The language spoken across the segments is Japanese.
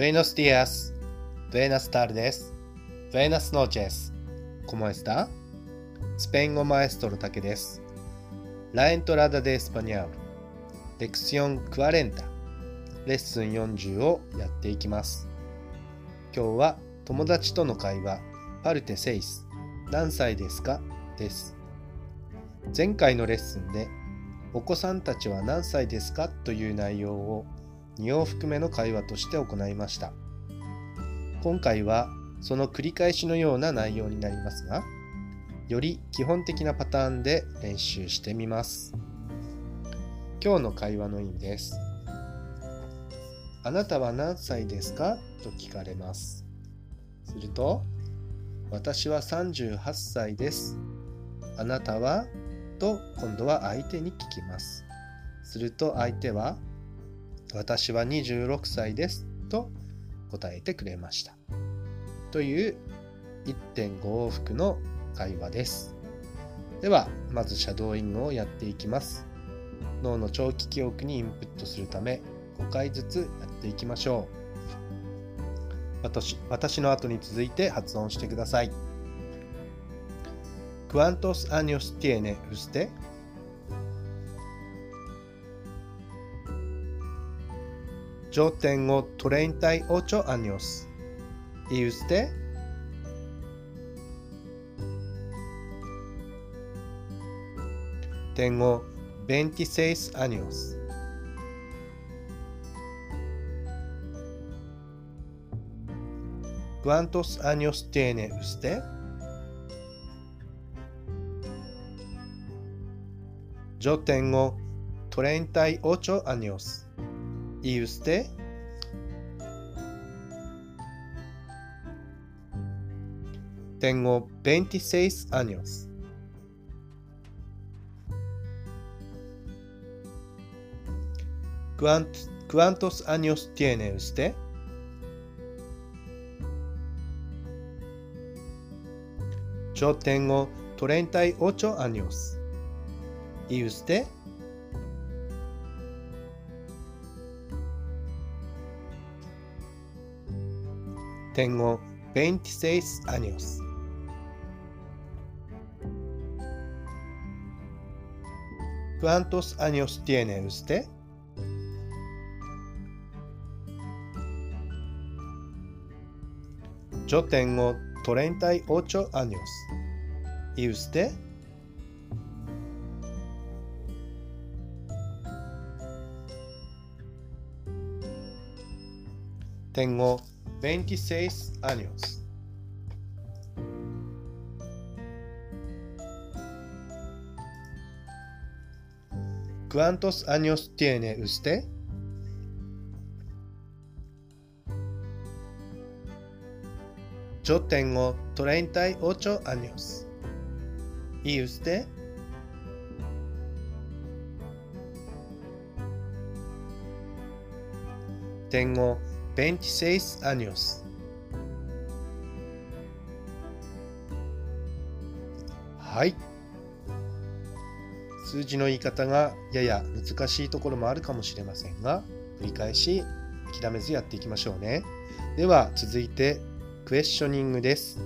Buenos días. Buenas tardes. Buenas noches. ¿Cómo está? スペイン語マエストロタケです。La entrada de español. Lección 40. レッスン40をやっていきます。今日は友達との会話、パルテセイス。何歳ですかです。前回のレッスンで、お子さんたちは何歳ですか？という内容を2往復目の会話として行いました。今回はその繰り返しのような内容になりますが、より基本的なパターンで練習してみます。今日の会話の意味です。あなたは何歳ですか？と聞かれます。すると、私は38歳です。あなたは？と今度は相手に聞きます。すると相手は、私は26歳ですと答えてくれました。という1.5往復の会話です。では、まずシャドーイングをやっていきます。脳の長期記憶にインプットするため5回ずつやっていきましょう。私私の後に続いて発音してください。¿Cuántos años tiene usted? Yo tengo 38 años. ¿Y usted? Tengo 26 años. ¿Cuántos años tiene usted? Yo tengo 38 años. ¿Y usted? Tengo 26 años. ¿Cuánt- ¿Cuántos años tiene usted? Yo tengo 38 años. ¿Y usted? Tengo 26 años. ¿Cuántos años tiene usted? Yo tengo 38 años. ¿Y usted? Tengo 26 años. ¿Cuántos años tiene usted? Yo tengo 38 años. ¿Y usted? Tengo 26 años. はい。数字の言い方がやや難しいところもあるかもしれませんが、繰り返し諦めずやっていきましょうね。では続いてクエスチョニングです。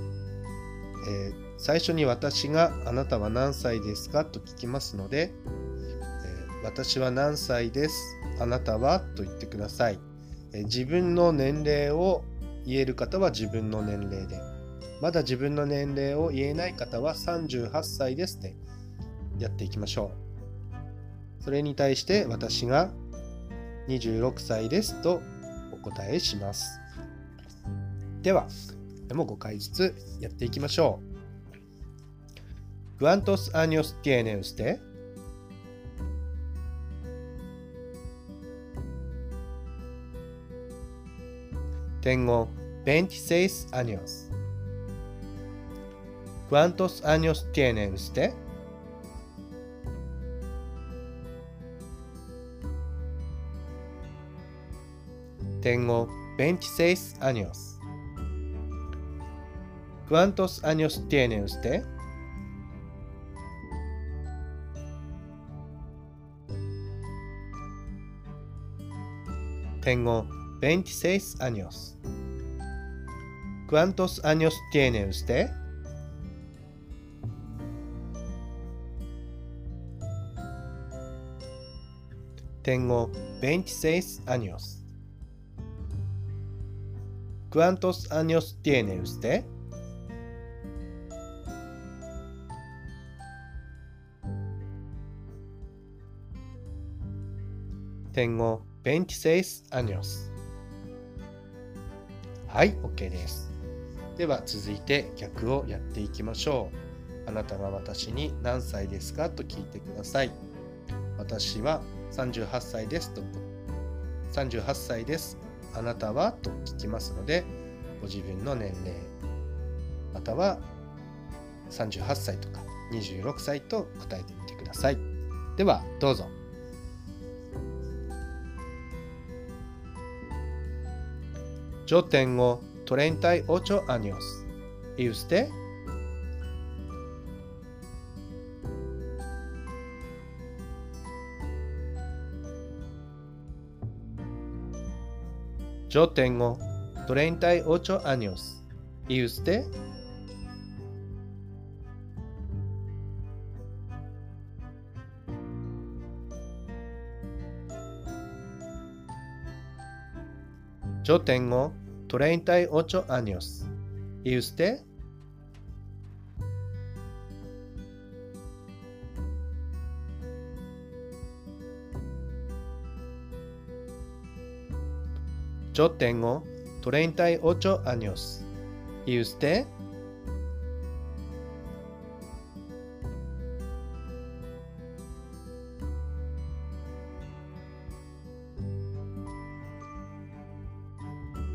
えー最初に私があなたは何歳ですかと聞きますので、えー私は何歳です？あなたは？と言ってください。自分の年齢を言える方は自分の年齢で、まだ自分の年齢を言えない方は38歳ですってやっていきましょう。それに対して私が26歳ですとお答えします。では、でも5回ずつやっていきましょう。¿Cuántos años tiene usted? Tengo 26 años. ¿Cuántos años tiene usted? Tengo 26 años. ¿Cuántos años tiene usted? Tengo 26 años. ¿Cuántos años tiene usted? Tengo 26 años. ¿Cuántos años tiene usted? Tengo 26 años. はい、OK です。では続いて逆をやっていきましょう。あなたが私に何歳ですかと聞いてください。私は38歳ですと。38歳です。あなたはと聞きますので、ご自分の年齢、または38歳とか26歳と答えてみてください。では、どうぞ。Yo tengo 38 años. ¿Y usted? Yo tengo 38 años. ¿Y usted? Yo tengo 38 años. ¿Y usted? Yo tengo 38 años. ¿Y usted?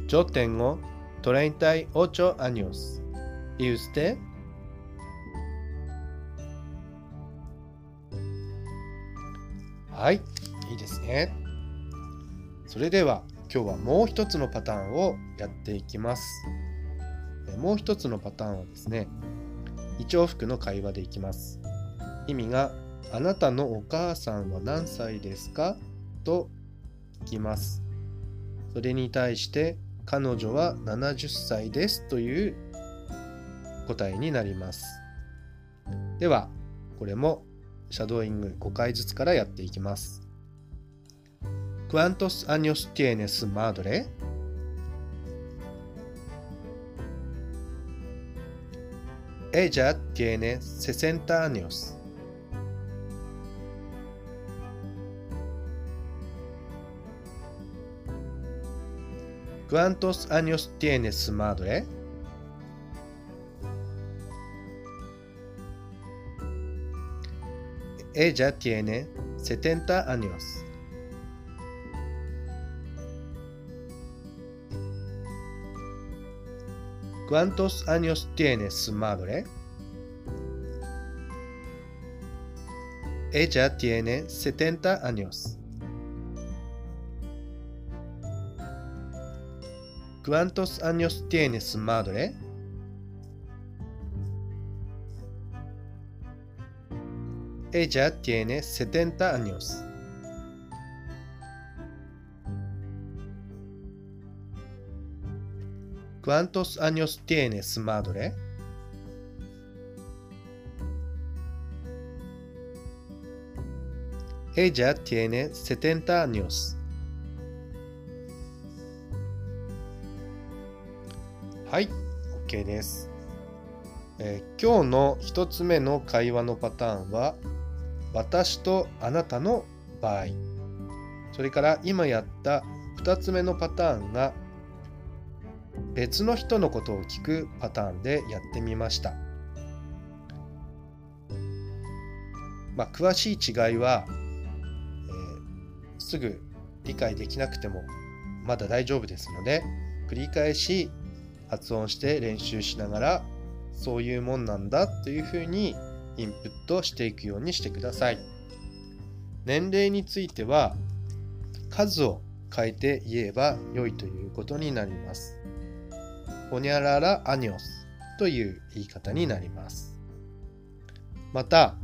Yo tengo 38 años. ¿Y usted? はい、いいですね。それでは今日はもう一つのパターンをやっていきます。もう一つのパターンはですね、一往復の会話でいきます。意味が、あなたのお母さんは何歳ですかと聞きます。それに対して、彼女は70歳ですという答えになります。では、これもシャドーイング5回ずつからやっていきます。¿Cuántos años tiene su madre? Ella tiene 60 años. ¿Cuántos años tiene su madre? Ella tiene 70 años. ¿Cuántos años tiene su madre? Ella tiene 70 años. ¿Cuántos años tiene su madre? Ella tiene 70 años. ¿Cuántos años tiene su madre? Ella tiene 70 años. はい、OK です、えー、今日の1つ目の会話のパターンは、私とあなたの場合。それから今やった2つ目のパターンが、別の人のことを聞くパターンでやってみました。まあ、詳しい違いは、えー、すぐ理解できなくてもまだ大丈夫ですので繰り返し発音して練習しながらそういうもんなんだというふうにインプットしていくようにしてください。年齢については数を変えて言えば良いということになります。ホニャララアニョスという言い方になります。また、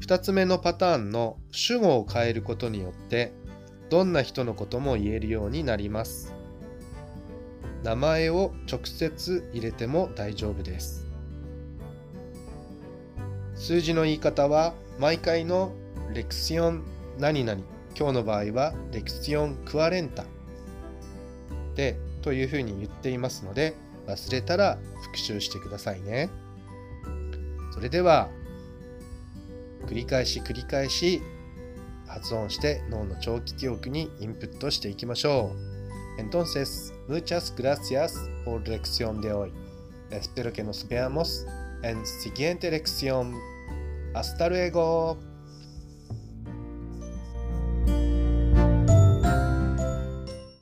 2つ目のパターンの主語を変えることによってどんな人のことも言えるようになります。名前を直接入れても大丈夫です。数字の言い方は毎回のレクシオン何々今日の場合はレクシオンクアレンタでというふうに言っていますので忘れたら復習してくださいね。それでは繰り返し繰り返し発音して脳の長期記憶にインプットしていきましょう。Entonces, muchas gracias por la lección de hoy. Espero que nos veamos en siguiente lección. Hasta luego.